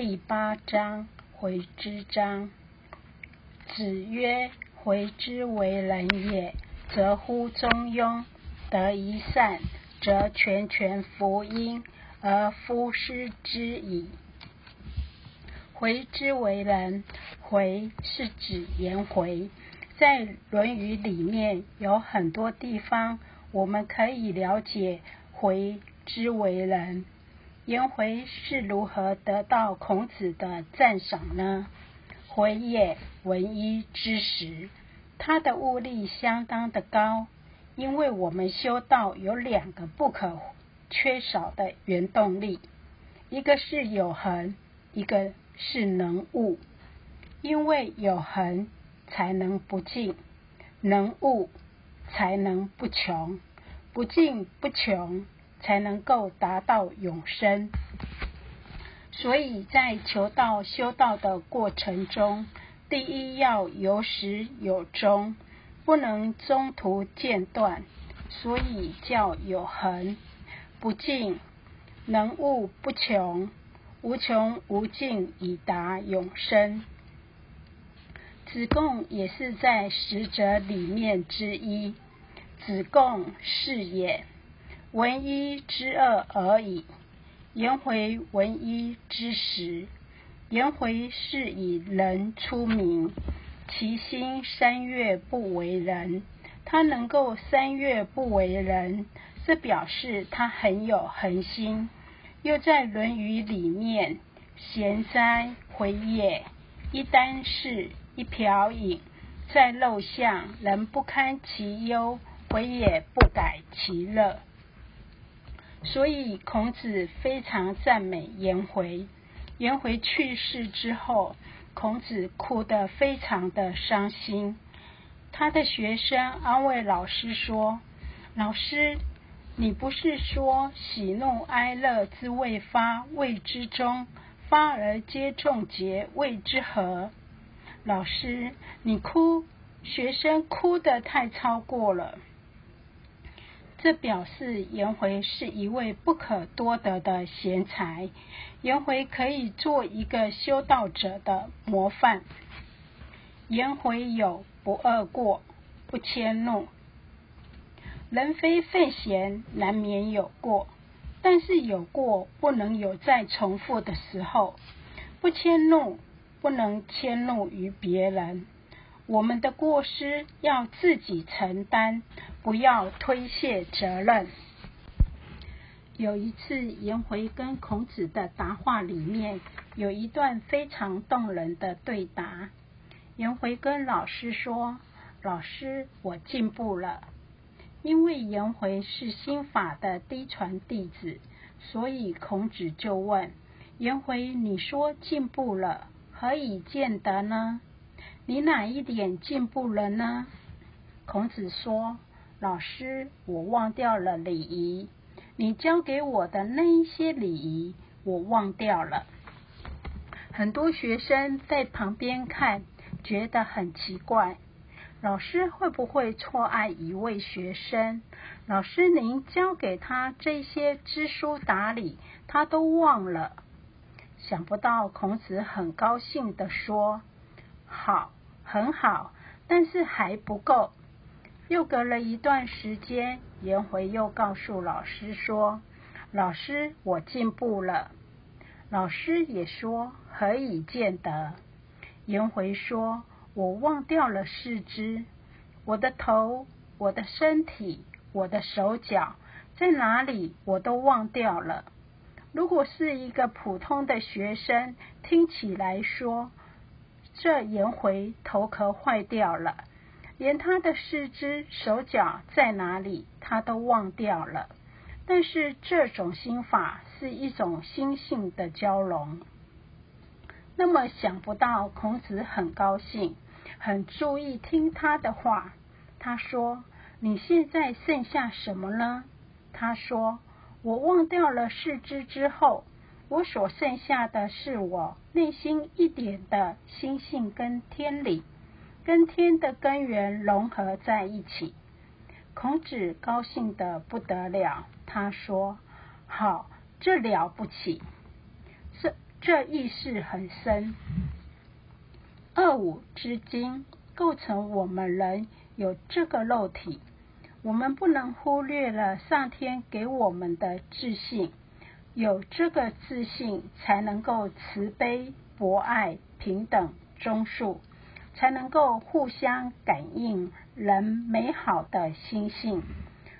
第八章回之章。子曰：“回之为人也，则乎中庸，得一善，则全权福音，而夫失之矣。”回之为人，回是指颜回。在《论语》里面有很多地方，我们可以了解回之为人。颜回是如何得到孔子的赞赏呢？回也，闻一之时，他的悟力相当的高。因为我们修道有两个不可缺少的原动力，一个是有恒，一个是能悟。因为有恒，才能不尽；能悟，才能不穷。不尽不穷。才能够达到永生，所以在求道修道的过程中，第一要有始有终，不能中途间断，所以叫有恒，不尽能悟不穷，无穷无尽以达永生。子贡也是在十者里面之一，子贡是也。闻一之二而已。颜回闻一之十。颜回是以仁出名，其心三月不为人。他能够三月不为人，这表示他很有恒心。又在《论语》里面，贤哉，回也！一箪食，一瓢饮，在陋巷，人不堪其忧，回也不改其乐。所以孔子非常赞美颜回。颜回去世之后，孔子哭得非常的伤心。他的学生安慰老师说：“老师，你不是说喜怒哀乐之未发，谓之中；发而皆众结，谓之和。”老师，你哭，学生哭得太超过了。这表示颜回是一位不可多得的贤才，颜回可以做一个修道者的模范。颜回有不贰过，不迁怒。人非圣贤，难免有过，但是有过不能有再重复的时候。不迁怒，不能迁怒于别人。我们的过失要自己承担，不要推卸责任。有一次，颜回跟孔子的答话里面有一段非常动人的对答。颜回跟老师说：“老师，我进步了。”因为颜回是心法的低传弟子，所以孔子就问颜回：“你说进步了，何以见得呢？”你哪一点进步了呢？孔子说：“老师，我忘掉了礼仪。你教给我的那一些礼仪，我忘掉了。”很多学生在旁边看，觉得很奇怪。老师会不会错爱一位学生？老师，您教给他这些知书达理，他都忘了。想不到孔子很高兴的说：“好。”很好，但是还不够。又隔了一段时间，颜回又告诉老师说：“老师，我进步了。”老师也说：“何以见得？”颜回说：“我忘掉了四肢，我的头、我的身体、我的手脚在哪里，我都忘掉了。如果是一个普通的学生，听起来说。”这颜回头壳坏掉了，连他的四肢手脚在哪里，他都忘掉了。但是这种心法是一种心性的交融。那么想不到孔子很高兴，很注意听他的话。他说：“你现在剩下什么呢？”他说：“我忘掉了四肢之后。”我所剩下的是我内心一点的心性跟天理，跟天的根源融合在一起。孔子高兴的不得了，他说：“好，这了不起！这这意识很深。二五之精构成我们人有这个肉体，我们不能忽略了上天给我们的自信。有这个自信，才能够慈悲、博爱、平等、忠恕，才能够互相感应人美好的心性。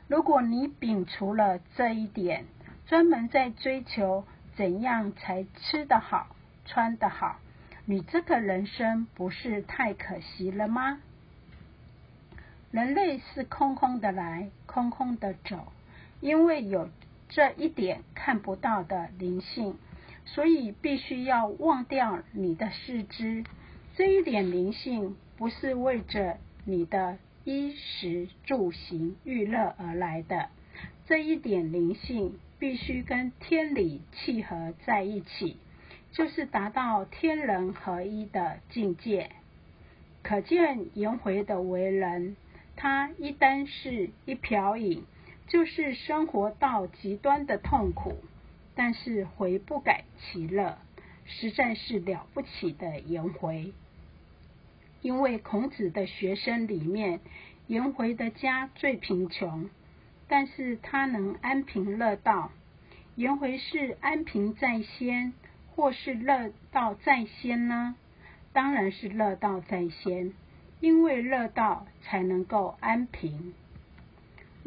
如果你摒除了这一点，专门在追求怎样才吃得好、穿得好，你这个人生不是太可惜了吗？人类是空空的来，空空的走，因为有这一点看不到的灵性，所以必须要忘掉你的四肢。这一点灵性不是为着你的。衣食住行娱乐而来的这一点灵性，必须跟天理契合在一起，就是达到天人合一的境界。可见颜回的为人，他一旦是一瓢饮，就是生活到极端的痛苦，但是回不改其乐，实在是了不起的颜回。因为孔子的学生里面，颜回的家最贫穷，但是他能安贫乐道。颜回是安贫在先，或是乐道在先呢？当然是乐道在先，因为乐道才能够安贫。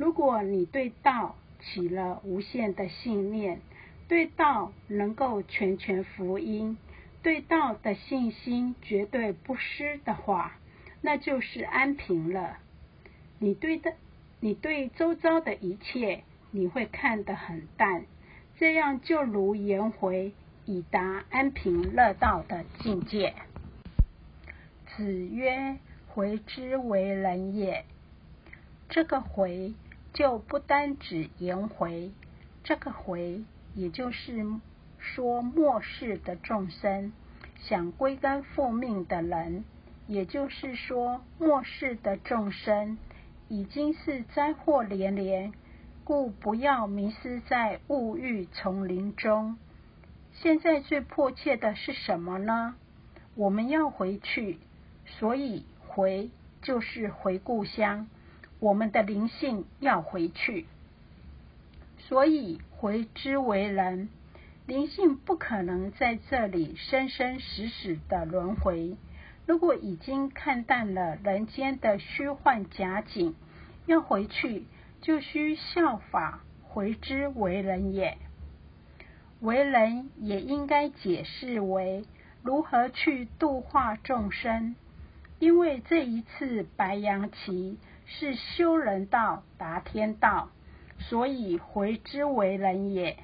如果你对道起了无限的信念，对道能够全权福音。对道的信心绝对不失的话，那就是安平了。你对的，你对周遭的一切，你会看得很淡，这样就如颜回已达安平乐道的境界。子曰：“回之为人也。”这个回就不单指颜回，这个回也就是。说末世的众生想归根复命的人，也就是说末世的众生已经是灾祸连连，故不要迷失在物欲丛林中。现在最迫切的是什么呢？我们要回去，所以回就是回故乡。我们的灵性要回去，所以回之为人。灵性不可能在这里生生死死的轮回。如果已经看淡了人间的虚幻假景，要回去就需效法回之为人也。为人也应该解释为如何去度化众生，因为这一次白羊旗是修人道达天道，所以回之为人也。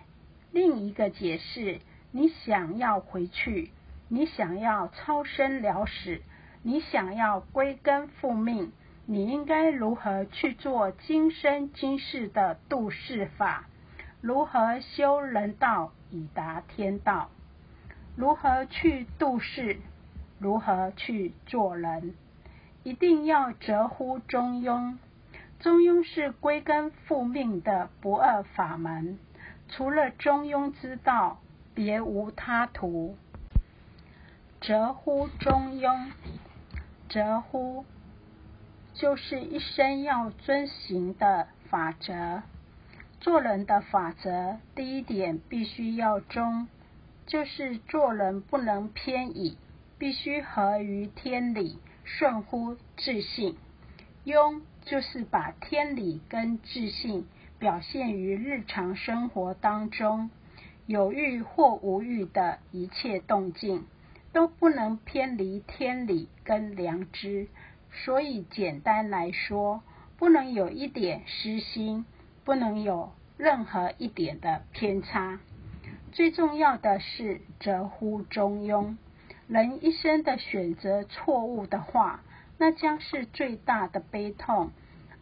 另一个解释：你想要回去，你想要超生了死，你想要归根复命，你应该如何去做今生今世的度世法？如何修人道以达天道？如何去度世？如何去做人？一定要折乎中庸。中庸是归根复命的不二法门。除了中庸之道，别无他途。折乎中庸，折乎就是一生要遵循的法则。做人的法则，第一点必须要忠，就是做人不能偏倚，必须合于天理，顺乎自信。庸就是把天理跟自信。表现于日常生活当中，有欲或无欲的一切动静，都不能偏离天理跟良知。所以简单来说，不能有一点私心，不能有任何一点的偏差。最重要的是则乎中庸。人一生的选择错误的话，那将是最大的悲痛。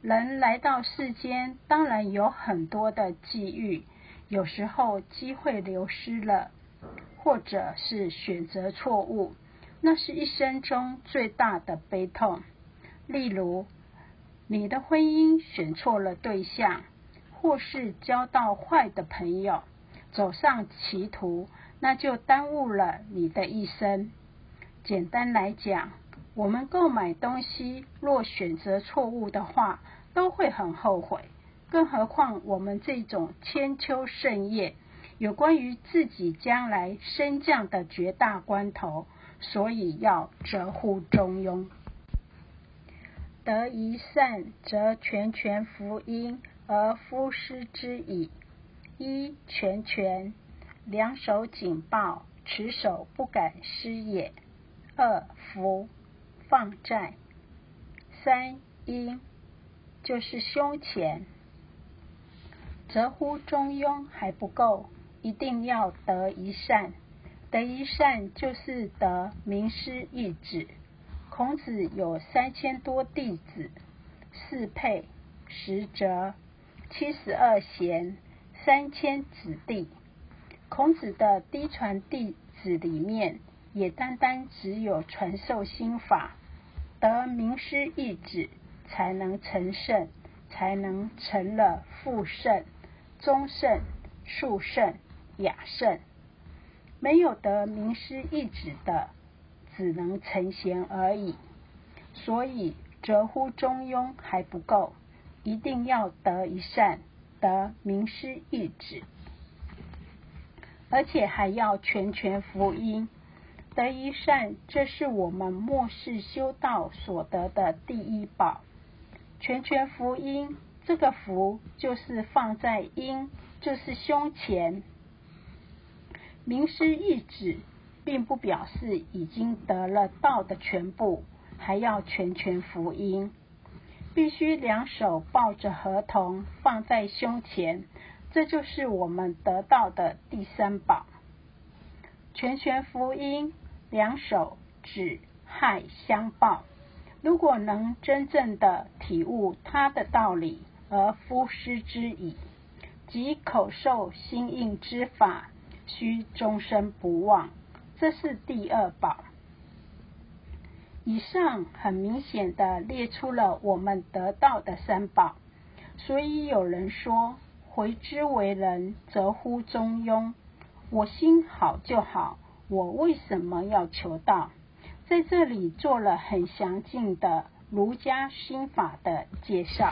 人来到世间，当然有很多的际遇，有时候机会流失了，或者是选择错误，那是一生中最大的悲痛。例如，你的婚姻选错了对象，或是交到坏的朋友，走上歧途，那就耽误了你的一生。简单来讲，我们购买东西若选择错误的话，都会很后悔。更何况我们这种千秋盛业，有关于自己将来升降的绝大关头，所以要折乎中庸。得一善，则全权福音而夫失之矣。一全权，两手紧抱，持手不敢失也。二福，放债。三因，就是胸前。则乎中庸还不够，一定要得一善。得一善就是得名师一指。孔子有三千多弟子，四配、十哲、七十二贤、三千子弟。孔子的嫡传弟子里面，也单单只有传授心法，得名师一指，才能成圣，才能成了复圣。中圣、数圣、雅圣，没有得名师一指的，只能成贤而已。所以折乎中庸还不够，一定要得一善，得名师一指，而且还要全权福音。得一善，这是我们末世修道所得的第一宝。全权福音。这个福就是放在阴，就是胸前。名师一指，并不表示已经得了道的全部，还要全权福音。必须两手抱着合同放在胸前，这就是我们得到的第三宝。全权福音，两手指亥相报。如果能真正的体悟他的道理。而夫失之矣，即口授心印之法，须终身不忘。这是第二宝。以上很明显的列出了我们得到的三宝，所以有人说：“回之为人，则乎中庸。”我心好就好，我为什么要求道？在这里做了很详尽的儒家心法的介绍。